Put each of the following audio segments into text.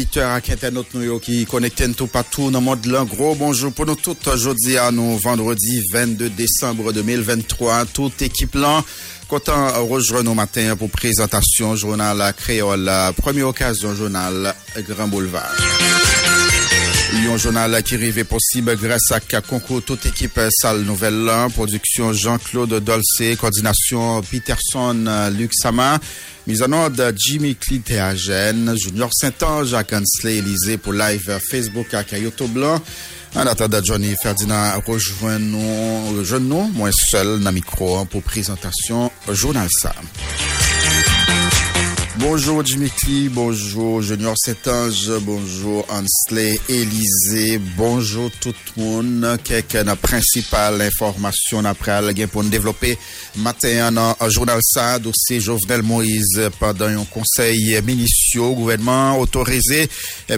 Auditeur ak internet nou yo ki konekten tout patou nan mod lan. Gros bonjou pou nou tout jodi an nou vendredi 22 Desembre 2023. Tout ekip lan kontan rejre nou matin pou prezentasyon jounal kreol. Premi okasyon jounal Gran Boulevard. Journal qui rive possible grâce à concours toute équipe salle nouvelle production Jean-Claude Dolce, coordination Peterson Luc Sama, mise en ordre Jimmy Clitéagène, Junior Saint-Ange, à Gansley Élysée pour live Facebook à Cayoto Blanc. En attendant, Johnny Ferdinand rejoint nous, nous, moi seul, dans micro, pour présentation Journal Sam. Bonjour Dimitri, bonjour Junior Saint-Ange, bonjour Ansley, Élysée, bonjour tout le monde. Quelques principales informations après le pour nous développer. Matin dans un journal ça, dossier Jovenel Moïse pendant un conseil ministériel, gouvernement autorisé,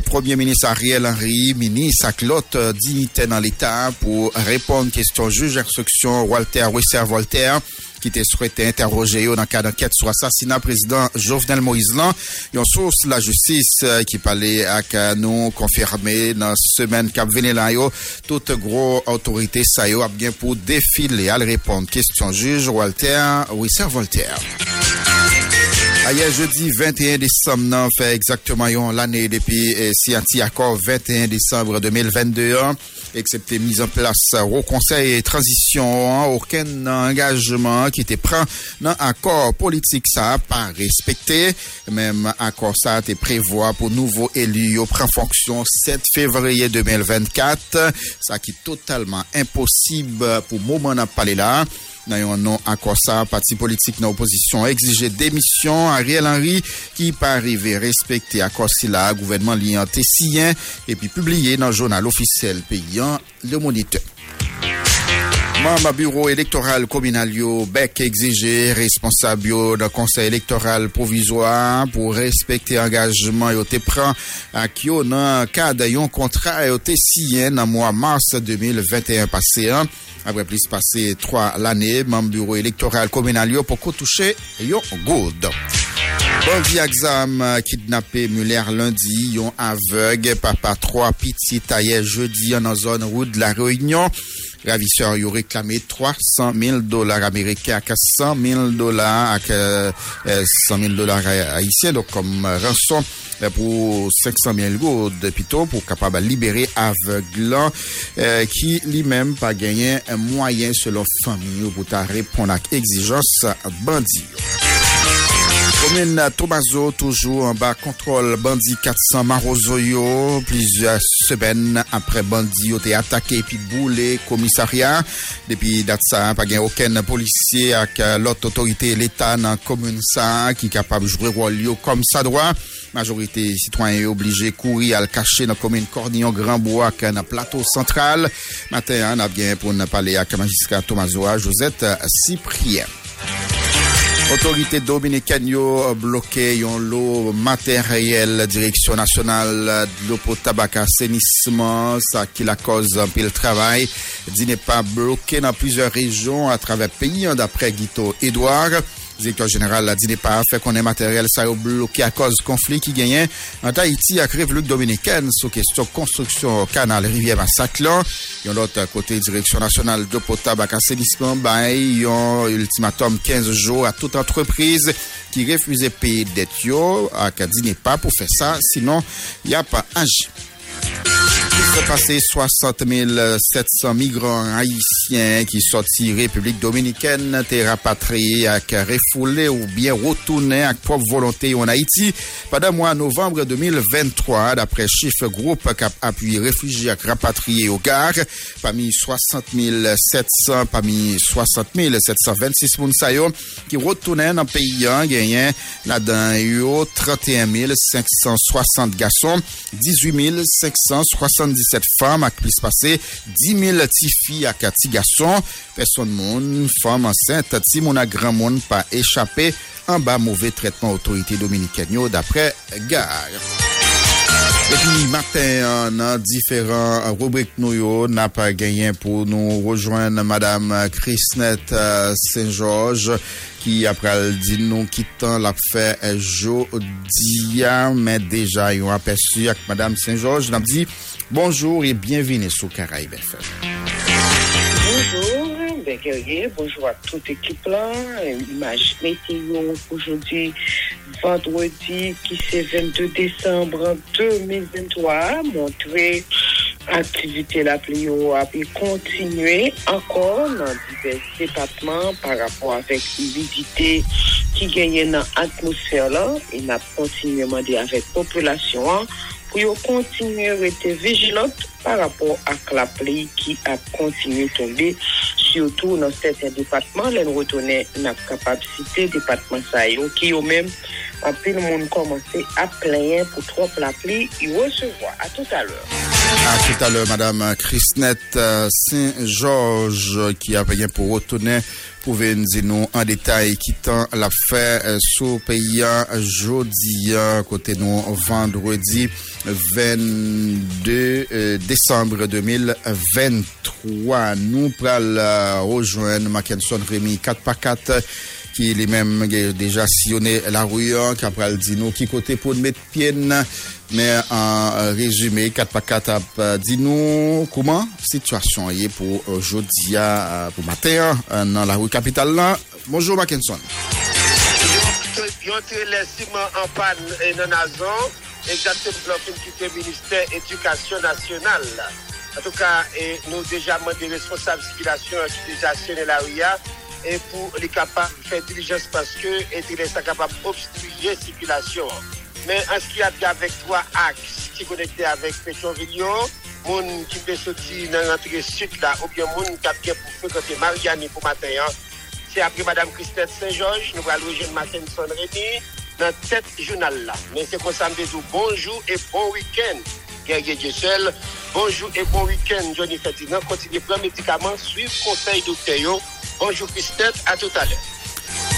Premier ministre Ariel Henry, ministre à l'autre dignité dans l'État pour répondre aux questions juge d'instruction Walter Wisser Voltaire qui était souhaité interroger dans le cadre d'enquête sur l'assassinat président Jovenel Moïse Lan. Une source la justice qui parlait avec nous confirmé dans la semaine qui venir là, toute grosse autorité ça a bien pour défiler à répondre question juge Walter Wisser Voltaire. Hier jeudi 21 décembre, fait exactement l'année depuis si accord 21 décembre 2022 excepté mise en place au conseil et transition, aucun engagement qui était pris dans accord politique ça pas respecté. Même accord ça était prévoit pour nouveau élu au prend fonction 7 février 2024. Ça qui est totalement impossible pour moment n'a parler là. Un non accord ça, parti politique dans opposition exigé démission Ariel Henry qui pas respecter accord là, gouvernement liant tessien et puis publié dans le journal officiel payant Le Moniteur. Membre bureau électoral communal yo bec exigé responsable yo d'un conseil électoral provisoire pour respecter engagement yo te prend ak yo dans cadre yon contrat yo te signé dans mois mars 2021 passé hein. Après plus passé trois l'année, membre bureau électoral communal yo pour toucher yon good. Bandi exam kidnappé Muller lundi, yon aveugle, papa trois petits taillés jeudi en zone route de la Réunion. Ravisseur yo réclamé 300 000 dollars américains à 100 000 dollars à 100 000 dollars haïtiens, donc comme rançon pour 500 000 gourds de pito pour capable libérer aveuglant euh, qui lui-même pas gagné un moyen selon famille pour répondre à exigence bandit. Commune Tomazo, toujours en bas contrôle bandit 400 Marozoyo. Plusieurs semaines après bandit ont été attaqué puis boulé commissariat. Depuis date ça, pas aucun policier avec l'autre autorité l'État dans la commune ça qui est capable de jouer rôle comme ça doit. Majorité citoyens obligés courir à le cacher dans la commune Cornillon Grand Bois dans le plateau central. Matin, on a bien pour parler avec magistrat Tomazo Josette Cyprien. Autorité dominicaine yo bloqué yon lot matériel direction nationale de l'eau potable assainissement ça qui la cause un peu le travail. N'est pas bloqué dans plusieurs régions à travers le pays d'après Guito Edouard directeur général a dit n'est pas fait qu'on ait matériel ça a bloqué à cause du conflit qui gagnait en Haïti à République dominicaine sur question construction canal rivière Massaclan yon l'autre côté direction nationale d'eau potable à assainissement ben yon ultimatum 15 jours à toute entreprise qui refusait payer dette yo. À dit n'est pas pour faire ça sinon il n'y a pas agi s'est passé 60 700 migrants haïtiens qui sortis République dominicaine, étaient rapatriés refoulés ou bien retournés avec propre volonté en Haïti pendant mois novembre 2023, d'après chiffre groupe qui appuyé réfugiés et rapatriés au gare. Parmi 60 700, parmi 60 726 mounsayo qui retournaient dans le pays, gagné là-dedans 31 560 garçons, 18 577 femmes, avec plus passé 10 000 petites filles à 4 garçons. Personne monde, femme enceinte, petit mon grand monde pas échappé en bas mauvais traitement autorité dominicaine d'après Gare. Et puis, matin, dans différents rubriques, nous n'a pas gagné pour nous rejoindre Madame Chrisnette Saint-Georges, qui après dit nous quittant la fait jeudi, mais déjà, ils ont aperçu avec Madame Saint-Georges. Nous dit bonjour et bienvenue sur Caraïbes FM. Guerrier, bonjour à toute équipe là, image météo aujourd'hui, vendredi qui c'est 22 décembre 2023, montrer activité la pluie a pu continuer encore dans divers départements par rapport avec l'humidité qui gagnait dans l'atmosphère là, et n'a continuellement dit avec population hein, pou yo kontinuye rete vigilante par rapport ak la pli ki ap kontinuye tombe surtout dans certains départements. Les retourner la capacité département ça qui au même un peu le monde commencé à plaindre pour trop la pluie et recevoir. À tout à l'heure. À tout à l'heure, Madame Christnette Saint-Georges qui a payé pour retourner pouvez nous dire nous en détail quittant l'affaire sous payant jeudi côté nous vendredi 22 décembre 2023 nous pral rejoindre Mackinson Rémi 4x4 qui lui-même déjà sillonné la rue qui après dit nous qui côté pour mettre pied mais en résumé 4x4 dit nous comment situation est pour aujourd'hui pour matin dans la rue capitale là. Bonjour Mackinson Yon en panne et non exactement était ministère éducation nationale. En tout cas, et nous déjà des responsables de circulation qui déjà signé la RIA et pour les capables de faire diligence parce que et est capable d'obstruer la circulation. Mais en ce qui a avec trois axes qui connectés avec Pétionville, moun qui peut sortir dans l'entrée sud là, ou bien moun qui a pour fréquenter Mariani pour matin, c'est après Mme Christelle Saint-Georges, nous allons rejoindre Mackinson Rémy dans cette journal-là. Mais c'est qu'on samedi tout bonjour et bon week-end. Guerrier Diesel, bonjour et bon week-end. Johnny Ferdinand, continuez plein médicaments, suivez conseil docteur. Bonjour Christelle, à tout à l'heure.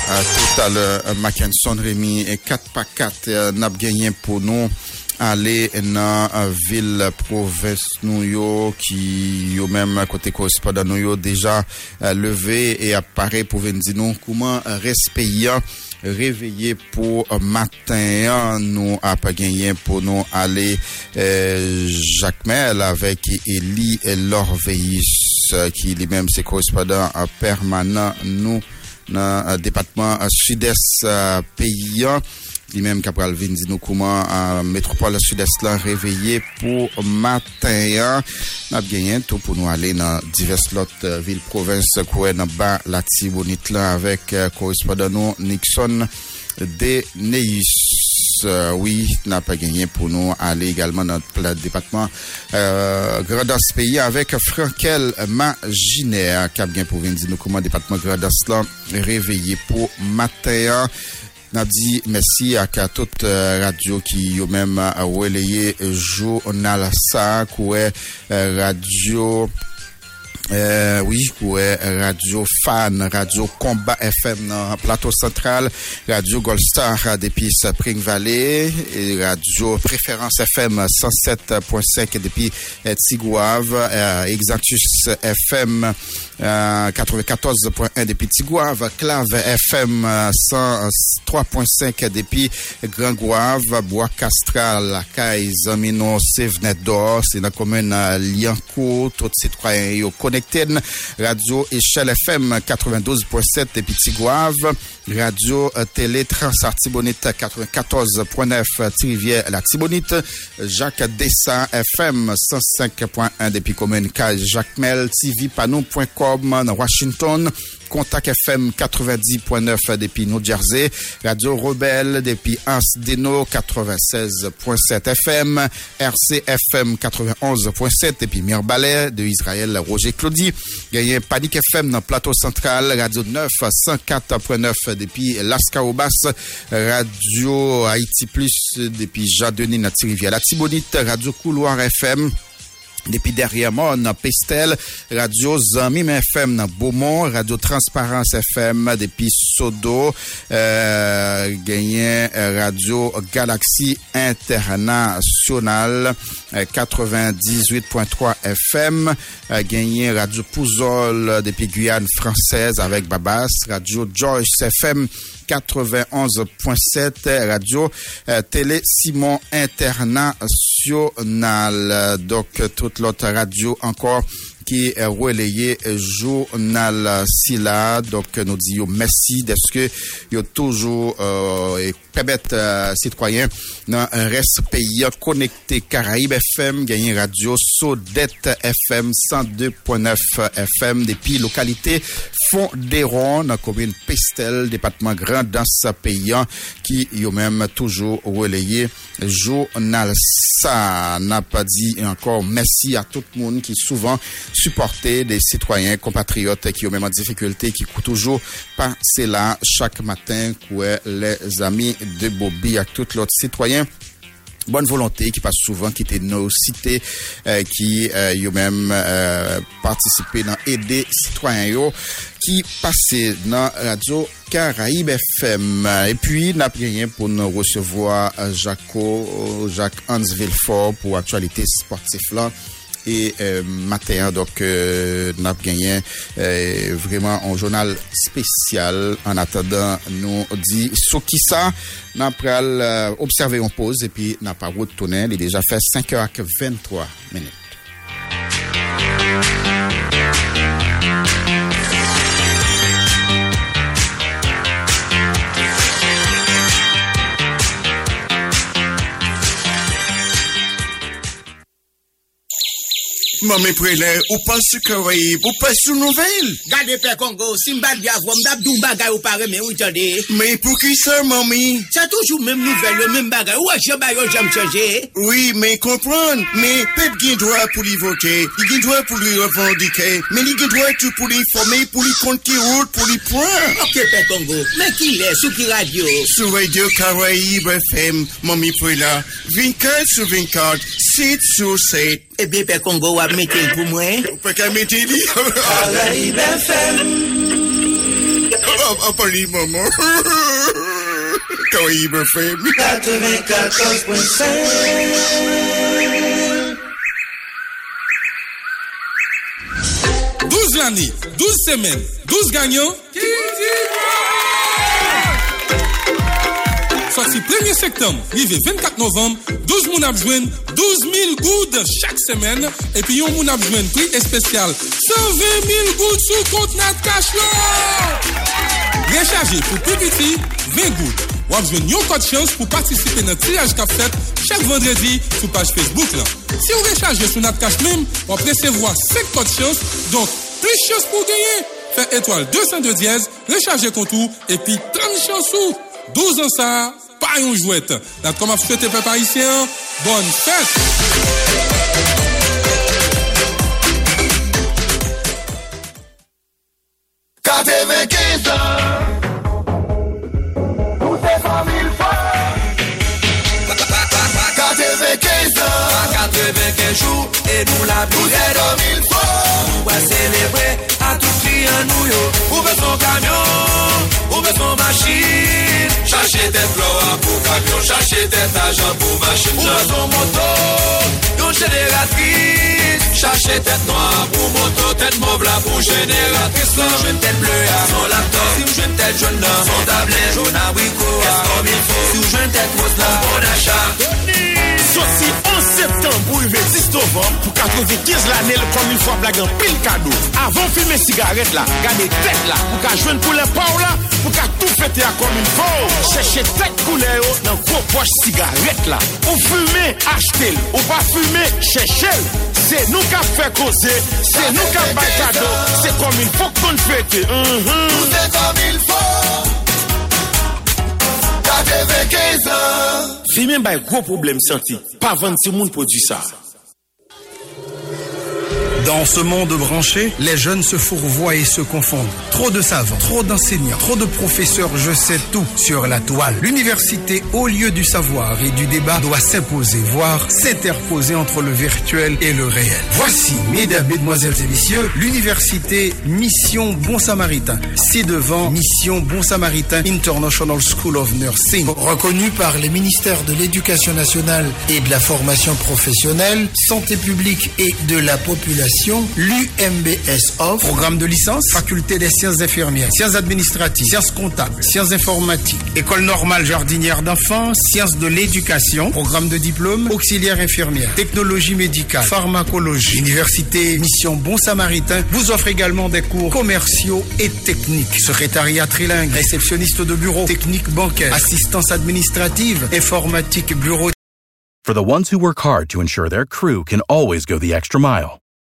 À tout à l'heure, euh, Mackinson Rémi, 4x4 n'a gagné pour nous. ale nan euh, vil proves nou yo ki yo menm kote korispada nou yo deja euh, leve e apare pou ven di nou kouman respeyan réveillé pour matin. Nous avons gagné pour nous aller euh, Jacques Mel avec Elie Lorveis euh, qui lui-même c'est correspondant euh, permanent nous dans le département sud-est paysan. Pays lui-même Capral Vin dit nous comment euh, métropole sud-est là réveillé pour matin. N'a gagné tout pour nous aller dans diverses autres villes provinces quoi dans bas la Tibonite là avec euh, correspondant nous Nixon de Neus euh, oui, n'a pas gagné pour nous aller également dans le département euh, Grandas pays avec Frankel Maginaire. Qui a bien pour venir nous comment département Grandas là réveillé pour matin Nap di mersi ak a tout euh, radyo ki yo menm weleye euh, jounal sa kwe radyo euh, oui, ouais, Radio Fan, Radio Combat FM Plateau Central, Radio Gold Star depuis Spring Valley, Radio Préférence FM 107.5 depuis Tigouave, euh, Exactus FM euh, 94.1 depuis Tigouave, Clave FM 103.5 depuis Grand Gouave, Bois Castral, La Caille, Zamino, Sevenet d'Or, c'est la commune Liancourt, tous citoyens Radio Échelle FM 92.7 depuis Tigouave, Radio Télé Transartibonite 94.9 Rivière La Tibonite, Jacques Dessin FM 105.1 depuis commune Jacques Mel, TV Panou.com dans Washington, Contact FM 90.9 depuis New Jersey, Radio Rebelle depuis Ans-Deno 96.7 FM, RCFM 91.7 depuis Mirbalais de Israël Roger Claudie, gagné Panique FM dans Plateau Central, Radio 9 104.9 depuis Lascaobas, Radio Haïti Plus depuis Jadeni Natirivière La Tibonite, Radio Couloir FM depuis derrière moi, on a Pestel, Radio Zamim FM dans Beaumont, Radio Transparence FM depuis Sodo, euh, gagné Radio Galaxy International 98.3 FM, euh, gagné Radio Pouzol depuis Guyane française avec Babas, Radio Joyce FM 91.7 Radio euh, Télé Simon International. Donc, toute l'autre radio encore qui relayaient journal Silla. Donc, nous disons merci d'être que vous toujours euh, permettre euh, citoyens dans un reste pays connecté. Caraïbes FM, gagné radio Sodette FM 102.9 FM depuis localité Fondéron dans la commune Pestel, département Grand dans ce pays qui yo même toujours relayé journal ça. N'a pas dit encore merci à tout le monde qui souvent supporter des citoyens compatriotes qui ont même en difficulté, qui coûtent toujours passer là chaque matin, quoi, les amis de Bobby à tous l'autre citoyens bonne volonté qui passe souvent qui était nos cités euh, qui euh, yo même euh, participé dans aider citoyens yo qui passait dans radio Caraïbe FM et puis n'a rien pour nous recevoir euh, Jaco euh, Jacques Hans Villefort pour actualité sportive là. Et euh, matin. Donc euh, n'a gagné euh, vraiment un journal spécial. En attendant nous dit ce qui ça n'a pas euh, observé en pause et puis n'a pas retourné. Il est déjà fait 5h23 minutes Mame prele, ou panse kawaye, ou panse sou nouvel? Gade pe Kongo, simbad bi avwam, dabdou bagay ou pare men ou tade. Men pou ki sa, mami? Sa toujou men nouvel, yo men bagay, ou aje bayo jam chanje? Oui, men kompran, men pep gen dwa pou li vote, li gen dwa pou li revandike, men li gen dwa tou pou li forme, pou li konti ou, pou li pran. Ok pe Kongo, men ki le, sou ki radio? Sou radio Kawaye FM, mami prele, 24 sou 24, 7 sou 7. Mettre dit. Caraïbes FM. Ah, pas les maman. Quand il me fait. 94.5. 12 l'année, 12 semaines, 12 gagnants. Sorti 1er septembre, arrivé 24 novembre, 12 moun ap jwen 12 000 goudes chaque semaine. Et puis yon moun ap jwen prix spécial 120 000 goudes sous compte Nat Cash là. Rechargé pour plus petit, 20 gouttes. Ou ap jwen yon code chance pour participer dans tirage qu'a fait chaque vendredi sur page Facebook là. Si vous rechargez sur notre cash même, on peut recevoir 5 codes chance, donc plus chance pour gagner. Fait étoile 202 dièse, rechargez contour et puis 30 chansons. 12 ans ça, pas une jouette. Là, comme a souhaité peuple haïtien, bonne fête. et nous la bouillette. On va célébrer à tout client nous yo. Ouvre son camion, ouvre son machine. Cherchez des fleurs pour camion, cherchez des agents pour machine. Ouvre son moto, yon génératrice. Cherchez tête noire pour moto, tête mauve pour génératrice. là. Je tête bleue à son laptop. Si je jaune là, son tablette, jaune à brico. Qu'est-ce comme il faut? Si je tête rose là, bon achat. Sorti 11 septembre pour le 10 novembre pour 95 l'année le une fois blague en pile cadeau. Avant filmer cigarette là, gagner tête là, pour qu'à joindre pour les pauvres là, pour qu'à tout fêter à comme une fois. Cherchez tête couleur dans vos poches cigarette là. Ou fumer, achetez Ou pas fumer, cherchez C'est nous qui fait causer, c'est nous qui fait cadeau. C'est comme une fois qu'on fête. Tout est comme il faut. Li men bay gwo problem santi, pa vante si moun prodwi sa. Dans ce monde branché, les jeunes se fourvoient et se confondent. Trop de savants, trop d'enseignants, trop de professeurs, je sais tout sur la toile. L'université, au lieu du savoir et du débat, doit s'imposer, voire s'interposer entre le virtuel et le réel. Voici, mesdames, mesdemoiselles et messieurs, l'université Mission Bon Samaritain. C'est devant Mission Bon Samaritain International School of Nursing. Reconnue par les ministères de l'Éducation nationale et de la formation professionnelle, santé publique et de la population, l'UMBS offre programme de licence, faculté des sciences infirmières, sciences administratives, sciences comptables, sciences informatiques, école normale jardinière d'enfants, sciences de l'éducation, programme de diplôme, auxiliaire infirmière, technologie médicale, pharmacologie, université Mission Bon Samaritain vous offre également des cours commerciaux et techniques, secrétariat trilingue, réceptionniste de bureau, technique bancaire, assistance administrative, informatique, bureau For the ones who work hard to ensure their crew can always go the extra mile,